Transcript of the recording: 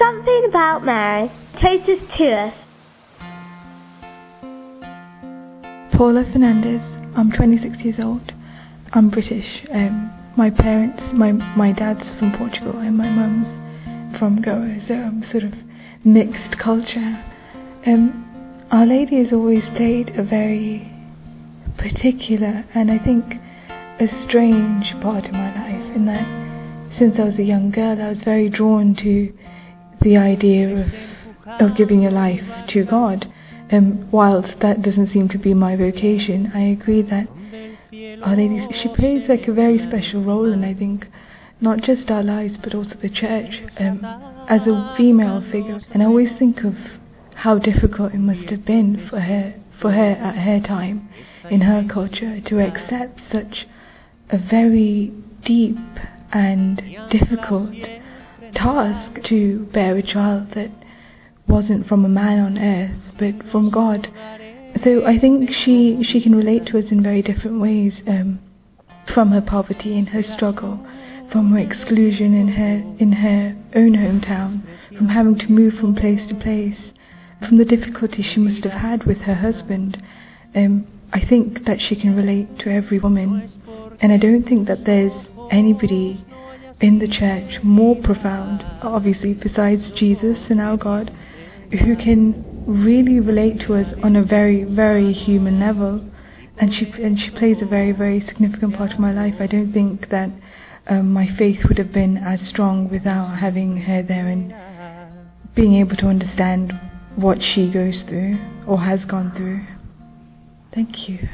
Something about Mary closest to us. Paula Fernandez. I'm 26 years old. I'm British. Um, my parents, my my dad's from Portugal and my mum's from Goa, so I'm sort of mixed culture. Um, Our Lady has always played a very particular and I think a strange part in my life in that since I was a young girl I was very drawn to the idea of of giving your life to God. Um, whilst that doesn't seem to be my vocation, I agree that Our Lady she plays like a very special role and I think not just our lives but also the church um, as a female figure and I always think of how difficult it must have been for her for her at her time in her culture to accept such a very deep and difficult task to bear a child that wasn't from a man on earth but from God. So I think she she can relate to us in very different ways um, from her poverty and her struggle from her exclusion in her in her own hometown from having to move from place to place from the difficulty she must have had with her husband. Um, I think that she can relate to every woman. And I don't think that there's anybody in the church more profound obviously besides Jesus and our God who can really relate to us on a very very human level. And she and she plays a very very significant part of my life. I don't think that um, my faith would have been as strong without having her there and being able to understand what she goes through or has gone through. Thank you